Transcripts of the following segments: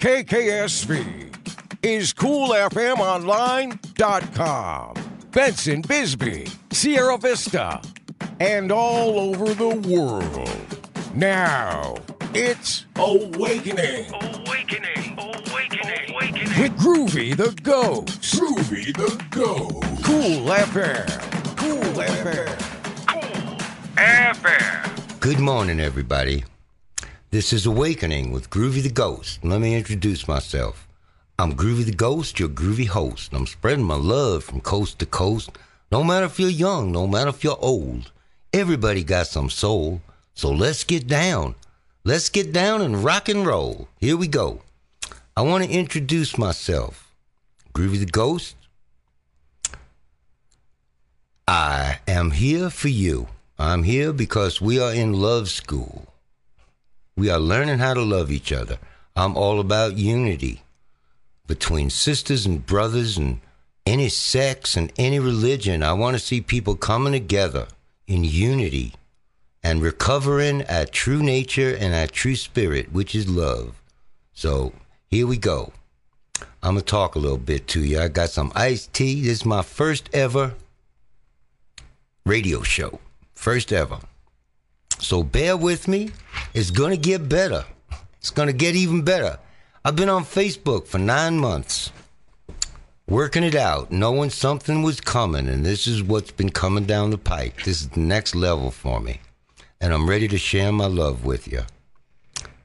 KKSV is CoolFMOnline.com. Benson Bisbee, Sierra Vista, and all over the world. Now, it's Awakening. Awakening. Awakening. Awakening. With Groovy the Ghost. Groovy the Ghost. Cool FM. Cool FM. Cool FM. Good morning, everybody. This is Awakening with Groovy the Ghost. Let me introduce myself. I'm Groovy the Ghost, your groovy host. I'm spreading my love from coast to coast. No matter if you're young, no matter if you're old, everybody got some soul. So let's get down. Let's get down and rock and roll. Here we go. I want to introduce myself. Groovy the Ghost. I am here for you. I'm here because we are in love school. We are learning how to love each other. I'm all about unity between sisters and brothers and any sex and any religion. I want to see people coming together in unity and recovering our true nature and our true spirit, which is love. So here we go. I'm going to talk a little bit to you. I got some iced tea. This is my first ever radio show. First ever. So bear with me. It's going to get better. It's going to get even better. I've been on Facebook for nine months, working it out, knowing something was coming, and this is what's been coming down the pike. This is the next level for me, and I'm ready to share my love with you.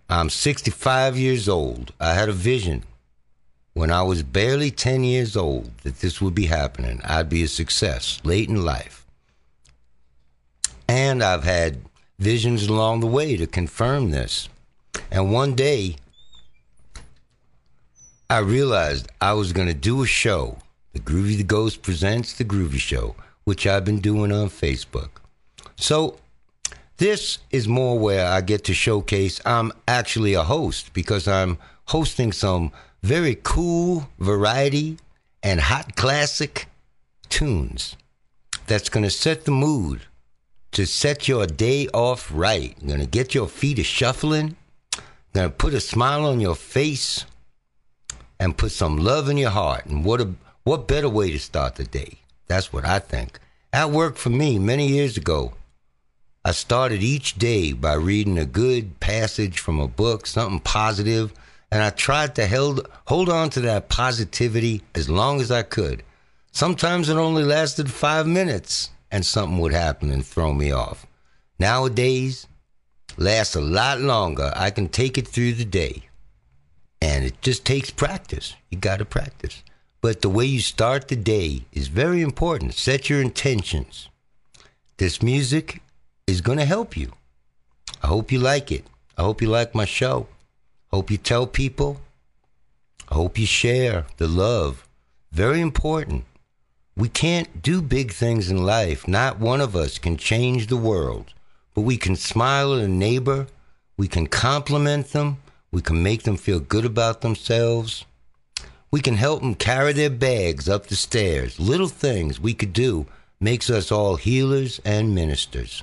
I'm 65 years old. I had a vision when I was barely 10 years old that this would be happening. I'd be a success late in life. And I've had visions along the way to confirm this. And one day, I realized I was going to do a show. The Groovy the Ghost presents The Groovy Show, which I've been doing on Facebook. So, this is more where I get to showcase I'm actually a host because I'm hosting some very cool variety and hot classic tunes that's going to set the mood to set your day off right. Going to get your feet a shuffling, going to put a smile on your face and put some love in your heart. And what a what better way to start the day? That's what I think. That worked for me many years ago. I started each day by reading a good passage from a book, something positive, and I tried to held, hold on to that positivity as long as I could. Sometimes it only lasted five minutes, and something would happen and throw me off. Nowadays, lasts a lot longer. I can take it through the day. And it just takes practice. You got to practice. But the way you start the day is very important. Set your intentions. This music is going to help you. I hope you like it. I hope you like my show. Hope you tell people. I hope you share the love. Very important. We can't do big things in life. Not one of us can change the world. But we can smile at a neighbor. We can compliment them. We can make them feel good about themselves. We can help them carry their bags up the stairs. Little things we could do makes us all healers and ministers.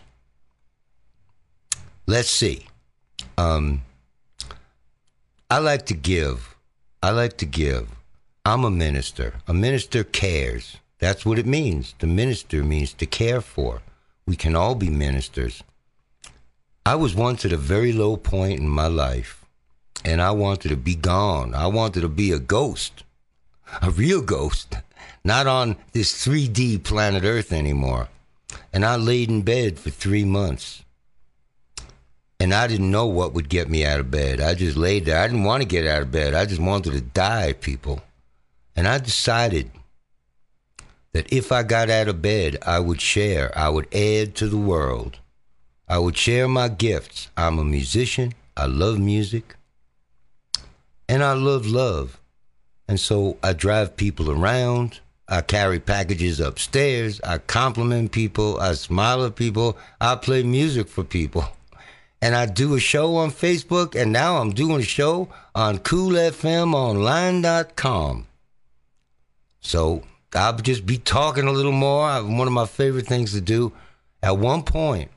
Let's see. Um, I like to give. I like to give. I'm a minister. A minister cares. That's what it means. The minister means to care for. We can all be ministers. I was once at a very low point in my life, and I wanted to be gone. I wanted to be a ghost, a real ghost, not on this 3D planet Earth anymore. And I laid in bed for three months. And I didn't know what would get me out of bed. I just laid there. I didn't want to get out of bed. I just wanted to die, people. And I decided that if I got out of bed, I would share, I would add to the world. I would share my gifts. I'm a musician. I love music. And I love love. And so I drive people around. I carry packages upstairs. I compliment people. I smile at people. I play music for people. And I do a show on Facebook. And now I'm doing a show on coolfmonline.com. So I'll just be talking a little more. One of my favorite things to do. At one point,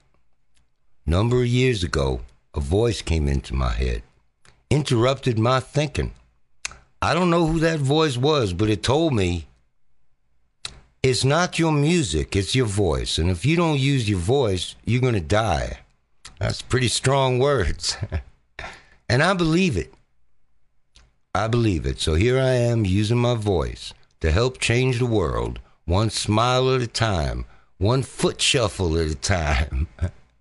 number of years ago, a voice came into my head, interrupted my thinking. I don't know who that voice was, but it told me it's not your music, it's your voice. And if you don't use your voice, you're going to die. That's pretty strong words. and I believe it. I believe it. So here I am using my voice to help change the world, one smile at a time, one foot shuffle at a time.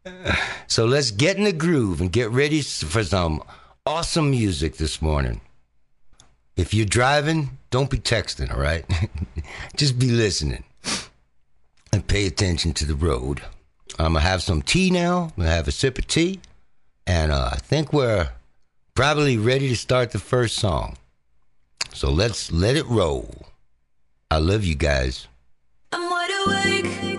so let's get in the groove and get ready for some awesome music this morning. If you're driving, don't be texting, all right? Just be listening and pay attention to the road. I'm going to have some tea now. I'm going to have a sip of tea. And uh, I think we're probably ready to start the first song. So let's let it roll. I love you guys. I'm wide awake.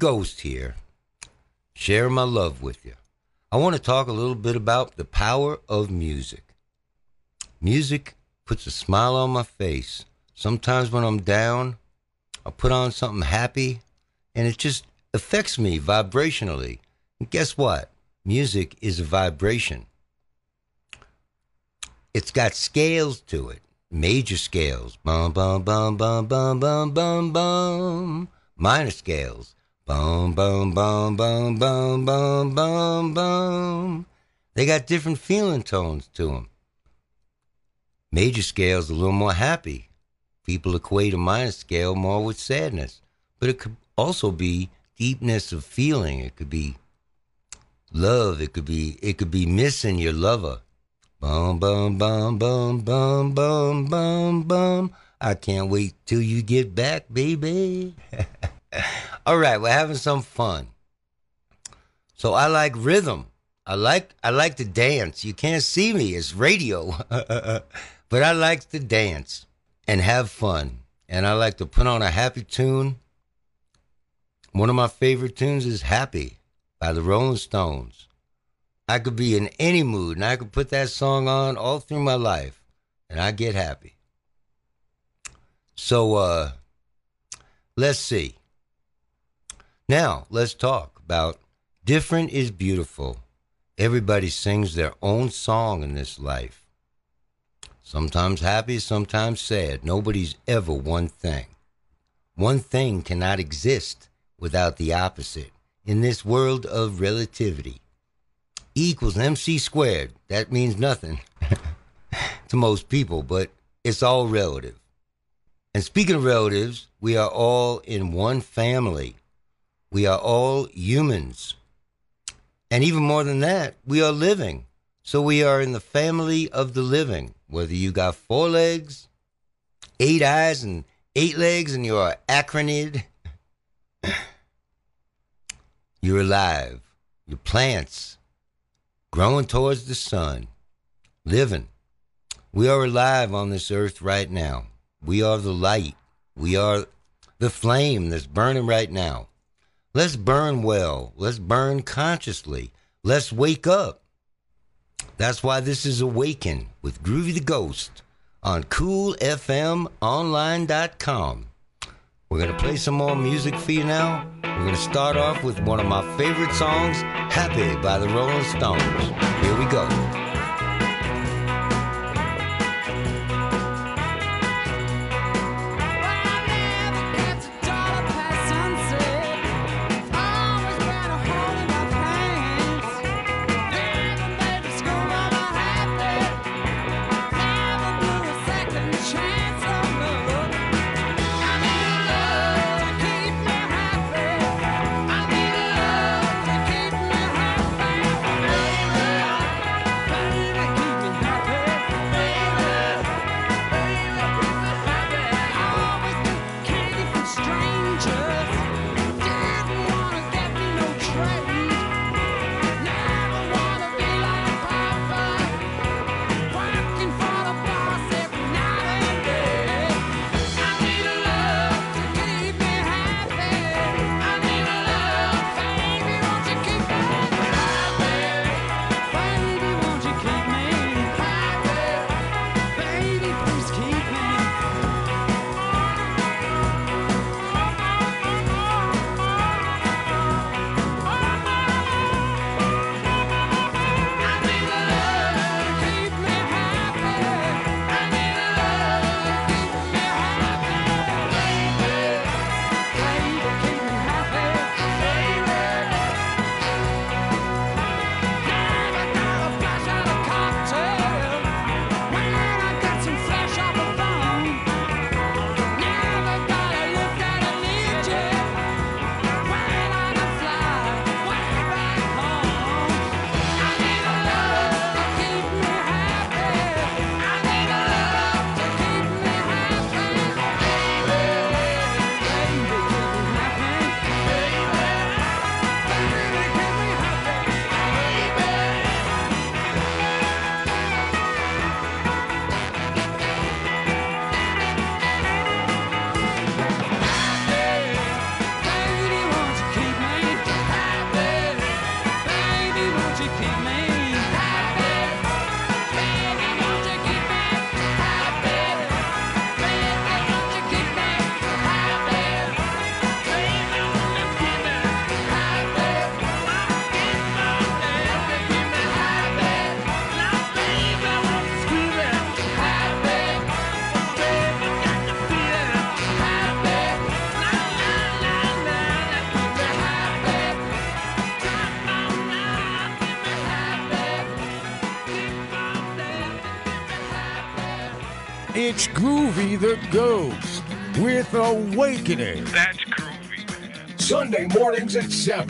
Ghost here, sharing my love with you. I want to talk a little bit about the power of music. Music puts a smile on my face. Sometimes when I'm down, I put on something happy and it just affects me vibrationally. And guess what? Music is a vibration. It's got scales to it, major scales. Bum, bum, bum, bum, bum, bum, bum, bum. Minor scales. Boom, boom, boom, boom, boom, boom, boom, boom. They got different feeling tones to them. Major scale's a little more happy. People equate a minor scale more with sadness, but it could also be deepness of feeling. It could be love. It could be it could be missing your lover. Bum bum bum bum bum bum bum bum. I can't wait till you get back, baby. All right, we're having some fun. So I like rhythm. I like I like to dance. You can't see me; it's radio, but I like to dance and have fun. And I like to put on a happy tune. One of my favorite tunes is "Happy" by the Rolling Stones. I could be in any mood, and I could put that song on all through my life, and I get happy. So, uh, let's see. Now, let's talk about different is beautiful. Everybody sings their own song in this life. Sometimes happy, sometimes sad. Nobody's ever one thing. One thing cannot exist without the opposite in this world of relativity. E equals MC squared. That means nothing to most people, but it's all relative. And speaking of relatives, we are all in one family. We are all humans. And even more than that, we are living. So we are in the family of the living. Whether you got four legs, eight eyes, and eight legs, and you're arachnid, you're alive. You're plants growing towards the sun, living. We are alive on this earth right now. We are the light. We are the flame that's burning right now. Let's burn well. Let's burn consciously. Let's wake up. That's why this is Awaken with Groovy the Ghost on coolfmonline.com. We're going to play some more music for you now. We're going to start off with one of my favorite songs, Happy by the Rolling Stones. Here we go. Groovy the Ghost with Awakening. That's groovy, man. Sunday mornings at 7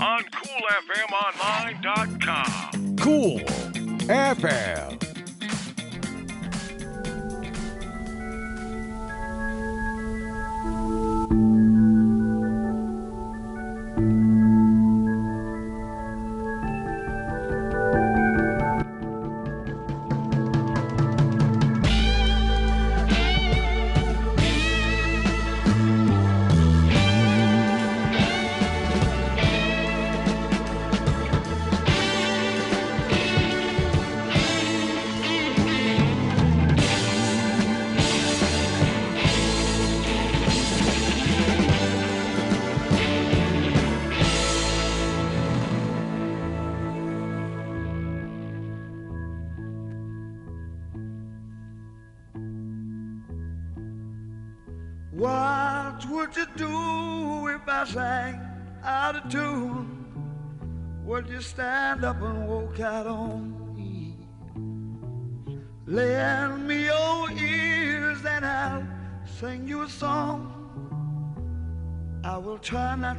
on coolfmonline.com. Cool FM.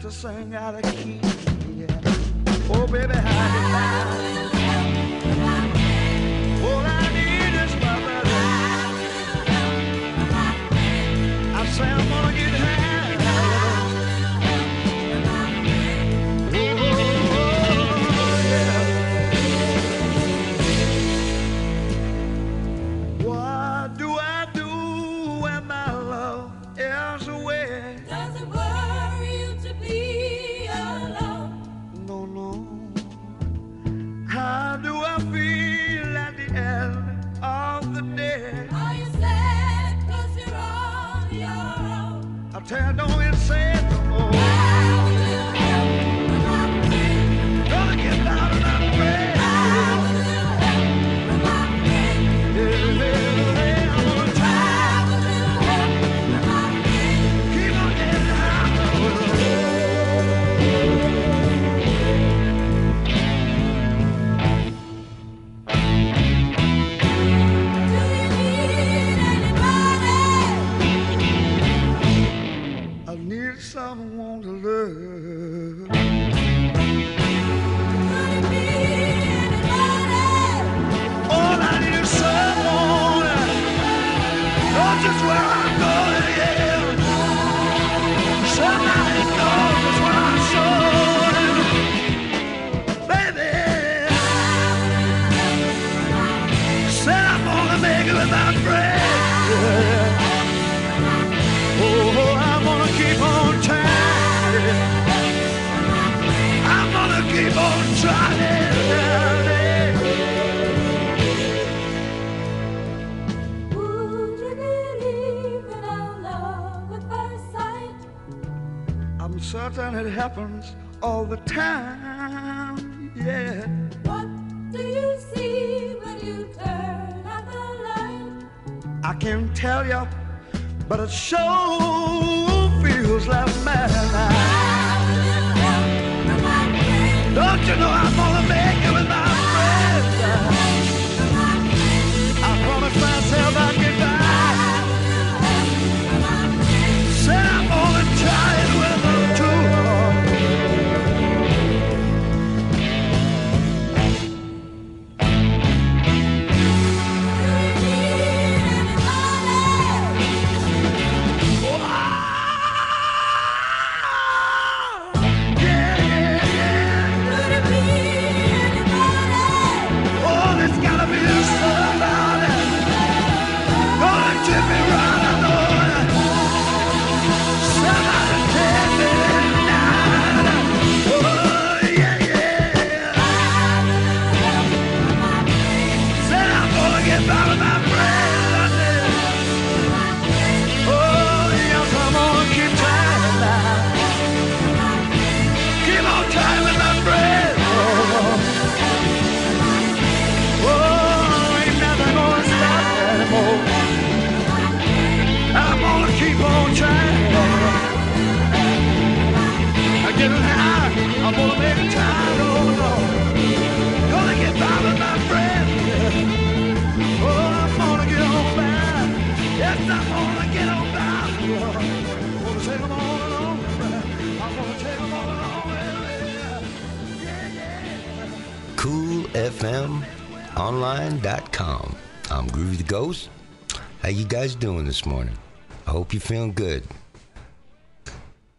to sing out of key. friends. Oh, I'm gonna keep on trying. I'm gonna keep on trying. certain it happens all the time. Yeah. can't tell you, but it sure feels like madness. Don't you know I'm on a man? Morning? I hope you're feeling good.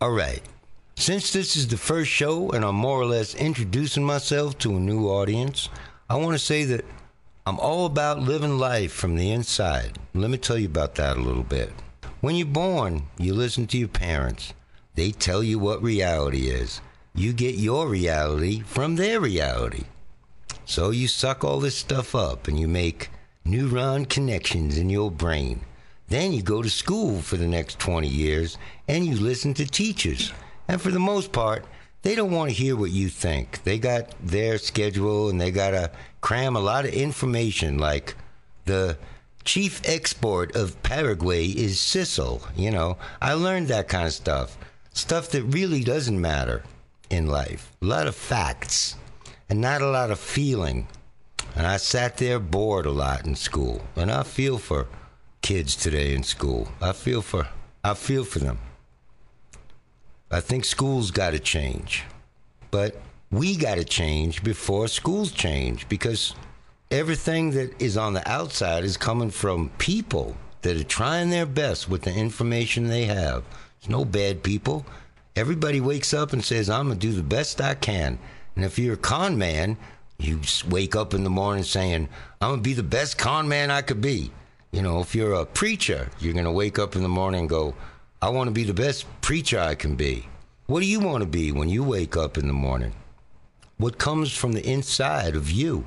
All right. Since this is the first show and I'm more or less introducing myself to a new audience, I want to say that I'm all about living life from the inside. Let me tell you about that a little bit. When you're born, you listen to your parents. They tell you what reality is. You get your reality from their reality. So you suck all this stuff up and you make neuron connections in your brain. Then you go to school for the next 20 years and you listen to teachers. And for the most part, they don't want to hear what you think. They got their schedule and they got to cram a lot of information like the chief export of Paraguay is sisal. You know, I learned that kind of stuff. Stuff that really doesn't matter in life. A lot of facts and not a lot of feeling. And I sat there bored a lot in school. And I feel for kids today in school. I feel for I feel for them. I think schools got to change. But we got to change before schools change because everything that is on the outside is coming from people that are trying their best with the information they have. There's no bad people. Everybody wakes up and says, I'm going to do the best I can. And if you're a con man, you wake up in the morning saying, I'm going to be the best con man I could be. You know, if you're a preacher, you're going to wake up in the morning and go, I want to be the best preacher I can be. What do you want to be when you wake up in the morning? What comes from the inside of you?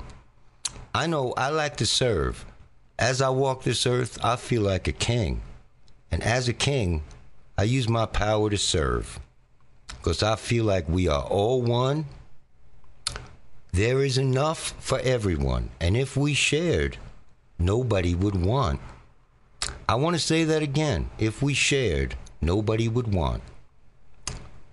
I know I like to serve. As I walk this earth, I feel like a king. And as a king, I use my power to serve. Because I feel like we are all one. There is enough for everyone. And if we shared, nobody would want. I want to say that again. If we shared, nobody would want.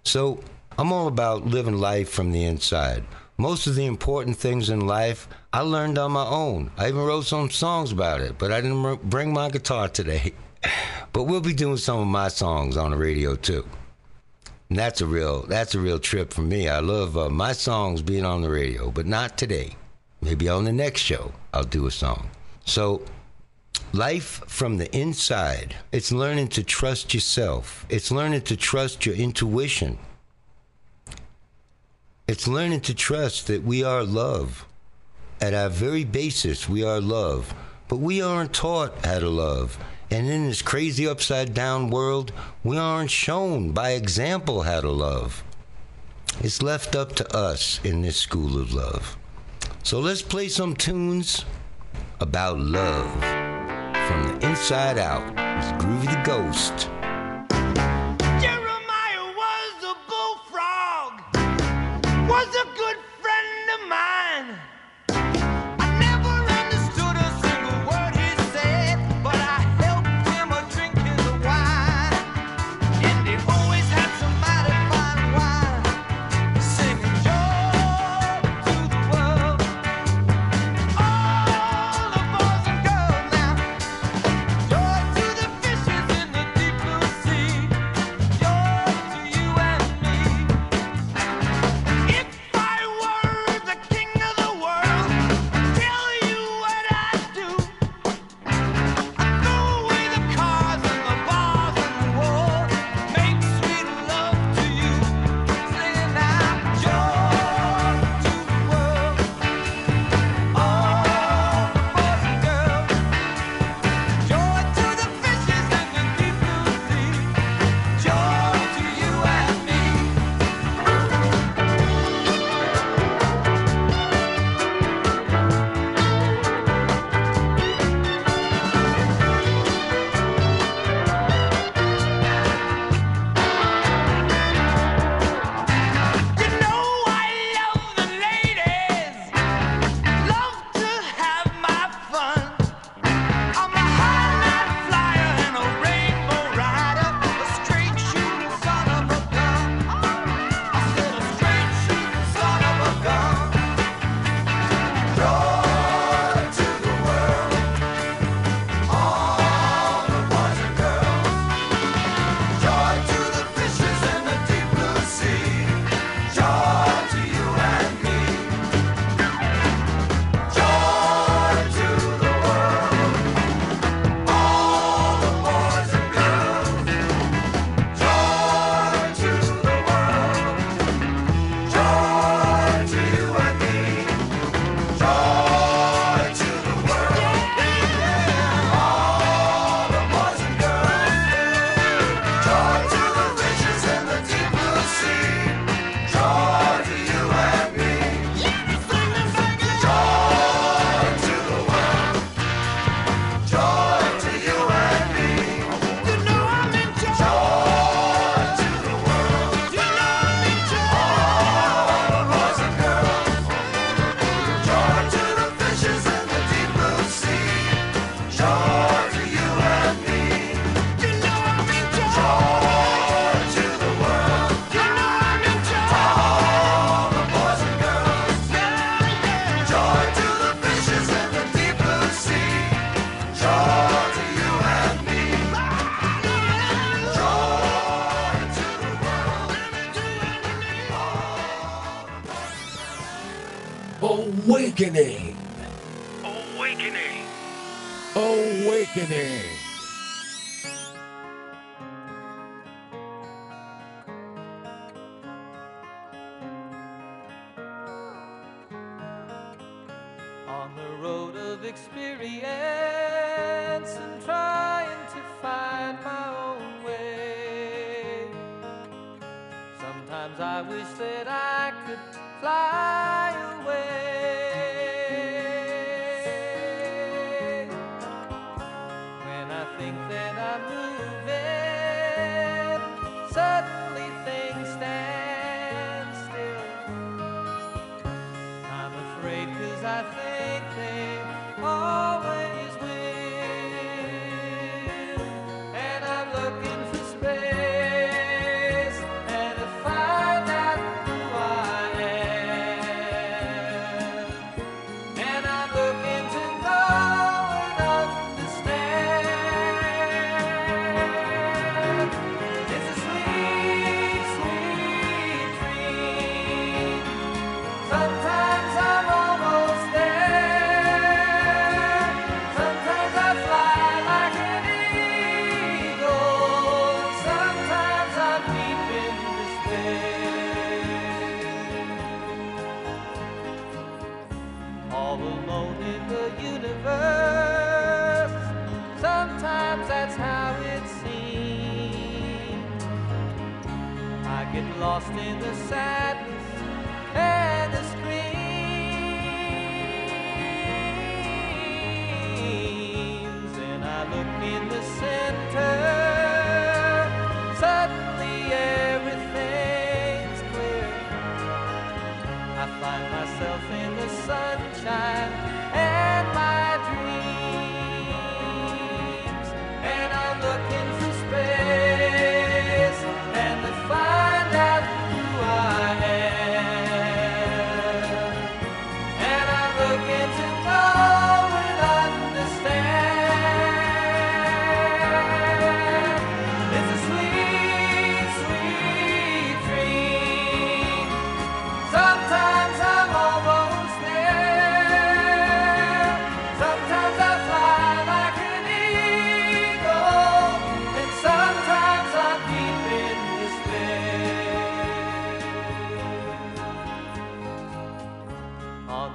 So I'm all about living life from the inside. Most of the important things in life I learned on my own. I even wrote some songs about it, but I didn't bring my guitar today. but we'll be doing some of my songs on the radio too. And that's a real that's a real trip for me. I love uh, my songs being on the radio, but not today. Maybe on the next show I'll do a song. So Life from the inside. It's learning to trust yourself. It's learning to trust your intuition. It's learning to trust that we are love. At our very basis, we are love. But we aren't taught how to love. And in this crazy upside down world, we aren't shown by example how to love. It's left up to us in this school of love. So let's play some tunes about love from the inside out. It's Groovy the Ghost. Awakening. Awakening. Awakening.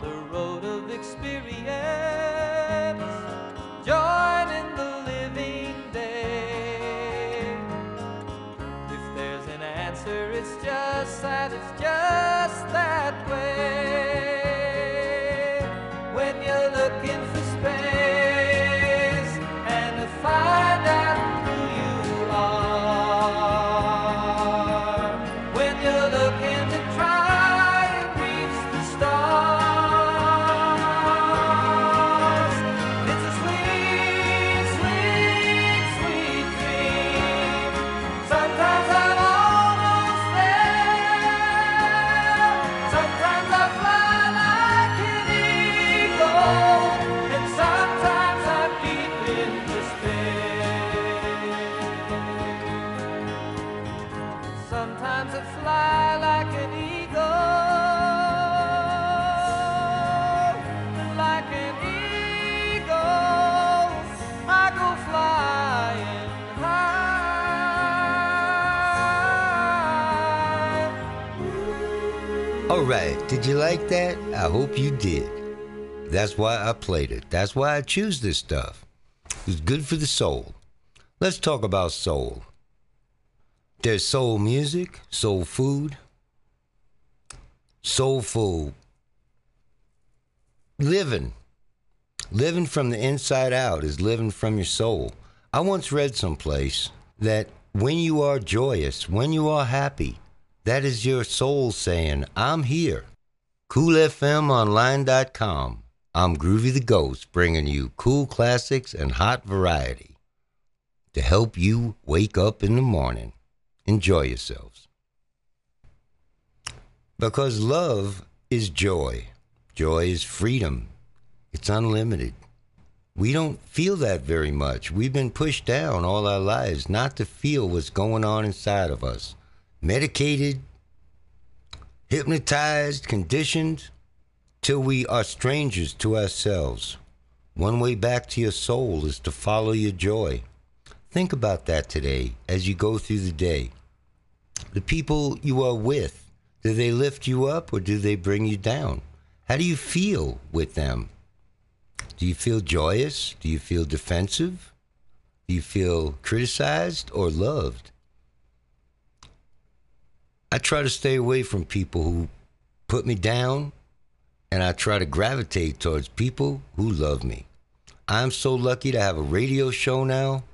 The road did you like that? I hope you did. That's why I played it. That's why I choose this stuff. It's good for the soul. Let's talk about soul. There's soul music, soul food, soulful living. Living from the inside out is living from your soul. I once read someplace that when you are joyous, when you are happy, that is your soul saying, I'm here. CoolFMOnline.com. I'm Groovy the Ghost, bringing you cool classics and hot variety to help you wake up in the morning. Enjoy yourselves. Because love is joy. Joy is freedom. It's unlimited. We don't feel that very much. We've been pushed down all our lives not to feel what's going on inside of us. Medicated, hypnotized, conditioned. till we are strangers to ourselves. One way back to your soul is to follow your joy. Think about that today as you go through the day. The people you are with, do they lift you up or do they bring you down? How do you feel with them? Do you feel joyous? Do you feel defensive? Do you feel criticized or loved? I try to stay away from people who put me down, and I try to gravitate towards people who love me. I'm so lucky to have a radio show now.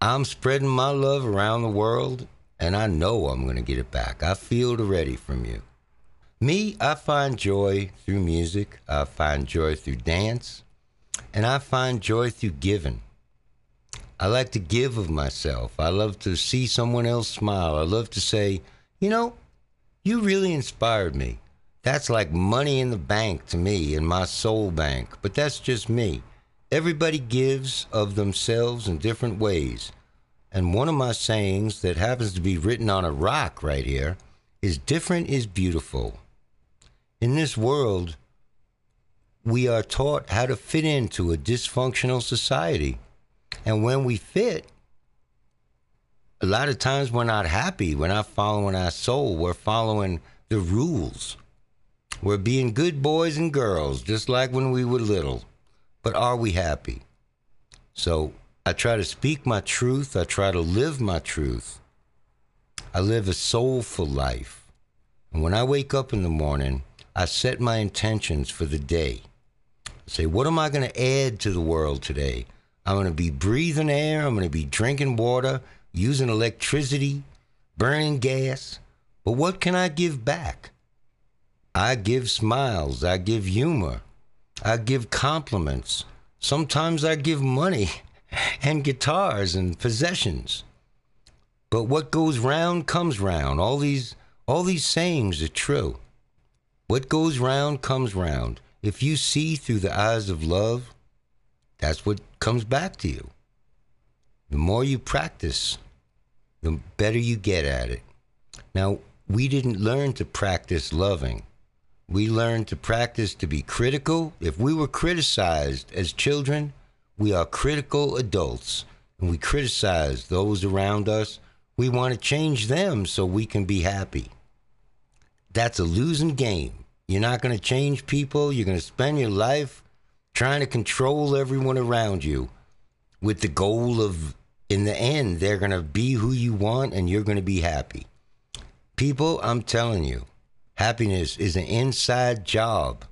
I'm spreading my love around the world, and I know I'm going to get it back. I feel it already from you. Me, I find joy through music, I find joy through dance, and I find joy through giving. I like to give of myself. I love to see someone else smile. I love to say, you know, you really inspired me. That's like money in the bank to me, in my soul bank. But that's just me. Everybody gives of themselves in different ways. And one of my sayings that happens to be written on a rock right here is different is beautiful. In this world, we are taught how to fit into a dysfunctional society. And when we fit, a lot of times we're not happy. We're not following our soul. We're following the rules. We're being good boys and girls, just like when we were little. But are we happy? So I try to speak my truth. I try to live my truth. I live a soulful life. And when I wake up in the morning, I set my intentions for the day. Say, what am I going to add to the world today? I'm going to be breathing air. I'm going to be drinking water, using electricity, burning gas. But what can I give back? I give smiles. I give humor. I give compliments. Sometimes I give money and guitars and possessions. But what goes round comes round. All these all these sayings are true. What goes round comes round. If you see through the eyes of love, that's what comes back to you. The more you practice, the better you get at it. Now, we didn't learn to practice loving. We learned to practice to be critical. If we were criticized as children, we are critical adults and we criticize those around us. We want to change them so we can be happy. That's a losing game. You're not going to change people. You're going to spend your life trying to control everyone around you with the goal of, in the end, they're going to be who you want and you're going to be happy. People, I'm telling you, happiness is an inside job.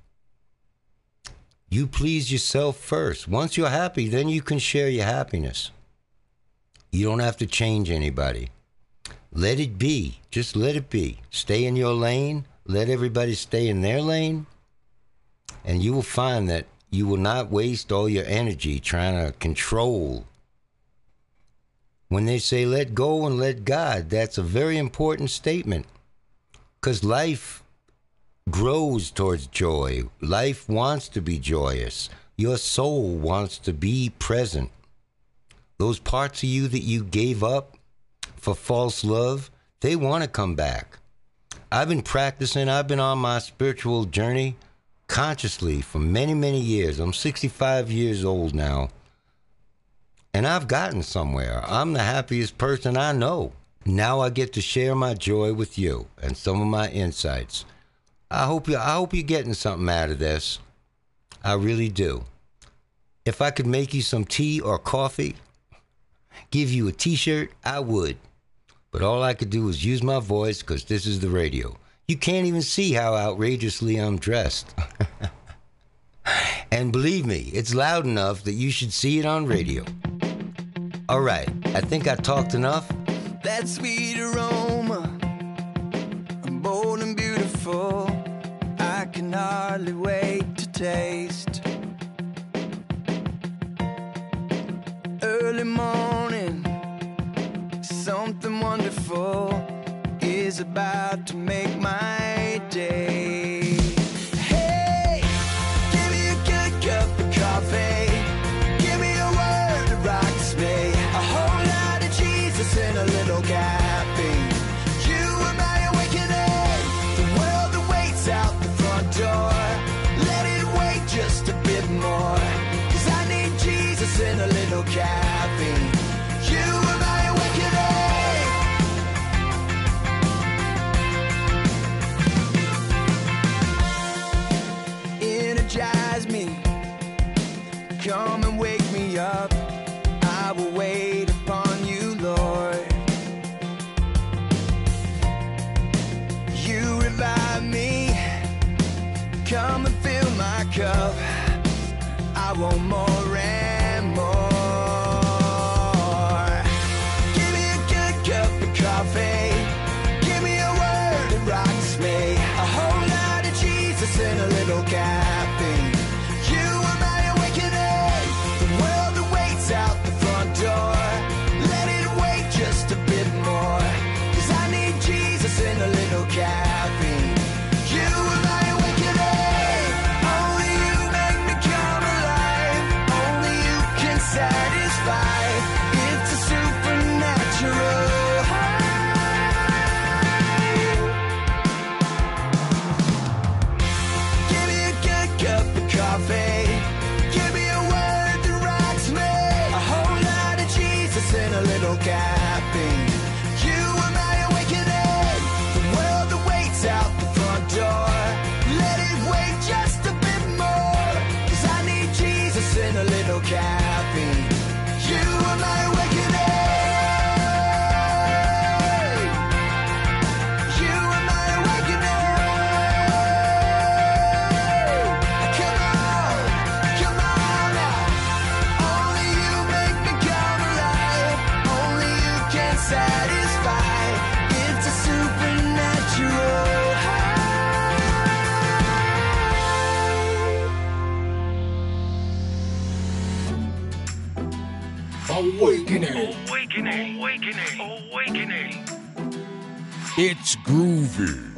You please yourself first. Once you're happy, then you can share your happiness. You don't have to change anybody. Let it be. Just let it be. Stay in your lane. Let everybody stay in their lane. And you will find that you will not waste all your energy trying to control. When they say let go and let God, that's a very important statement. Because life grows towards joy. Life wants to be joyous. Your soul wants to be present. Those parts of you that you gave up for false love, they want to come back. I've been practicing, I've been on my spiritual journey consciously for many, many years. I'm 65 years old now. And I've gotten somewhere. I'm the happiest person I know. Now I get to share my joy with you and some of my insights. I hope you I hope you're getting something out of this. I really do. If I could make you some tea or coffee, give you a t-shirt, I would. But all I could do was use my voice because this is the radio. You can't even see how outrageously I'm dressed. and believe me, it's loud enough that you should see it on radio. All right, I think I talked enough. that sweet aroma, bold and beautiful. I can hardly wait to taste. Early morning, something wonderful is about to make my day. satisfied. groovy.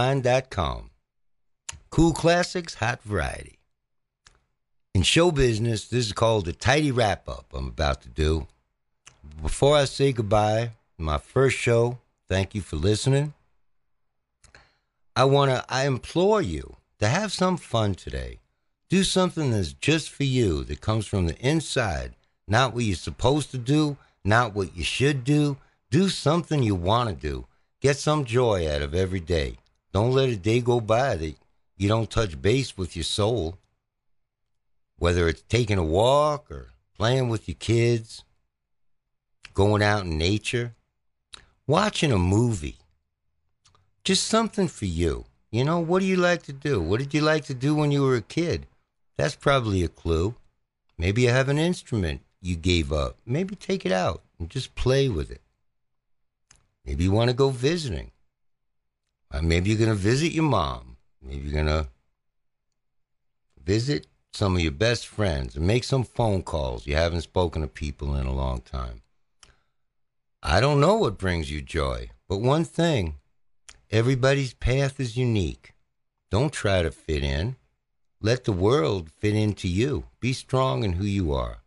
BlueNile.com. Cool classics, hot variety. In show business, this is called the tidy wrap up I'm about to do. Before I say goodbye, my first show, thank you for listening. I want to, I implore you to have some fun today. Do something that's just for you, that comes from the inside, not what you're supposed to do, not what you should do. Do something you want to do. Get some joy out of every day. Don't let a day go by that you don't touch base with your soul. Whether it's taking a walk or playing with your kids, going out in nature, watching a movie. Just something for you. You know, what do you like to do? What did you like to do when you were a kid? That's probably a clue. Maybe you have an instrument you gave up. Maybe take it out and just play with it. Maybe you want to go visiting. Uh, maybe you're going to visit your mom. Maybe you're going to visit some of your best friends and make some phone calls. You haven't spoken to people in a long time. I don't know what brings you joy, but one thing everybody's path is unique. Don't try to fit in. Let the world fit into you. Be strong in who you are.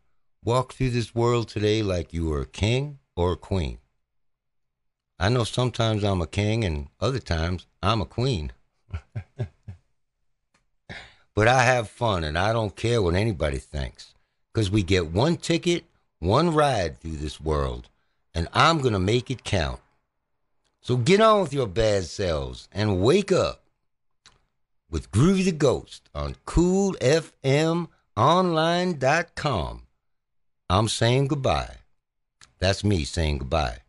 Walk through this world today like you were a king or a queen. I know sometimes I'm a king and other times I'm a queen. but I have fun and I don't care what anybody thinks because we get one ticket, one ride through this world, and I'm going to make it count. So get on with your bad selves and wake up with Groovy the Ghost on coolfmonline.com. I'm saying goodbye. That's me saying goodbye.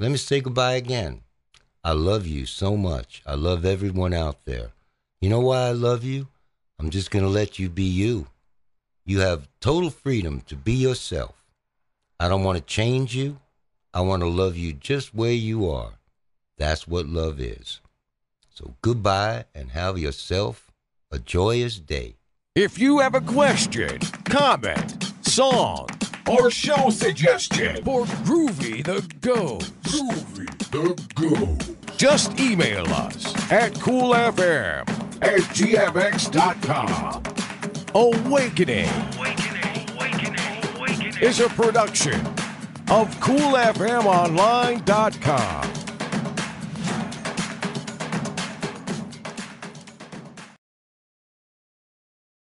Let me say goodbye again. I love you so much. I love everyone out there. You know why I love you? I'm just going to let you be you. You have total freedom to be yourself. I don't want to change you. I want to love you just where you are. That's what love is. So goodbye and have yourself a joyous day. If you have a question, comment, song, Or show suggestion. for Groovy the Ghost, Groovy the Ghost just email us at coolfm at gmx.com. Awakening Awakening, awakening, awakening. is a production of coolfmonline.com.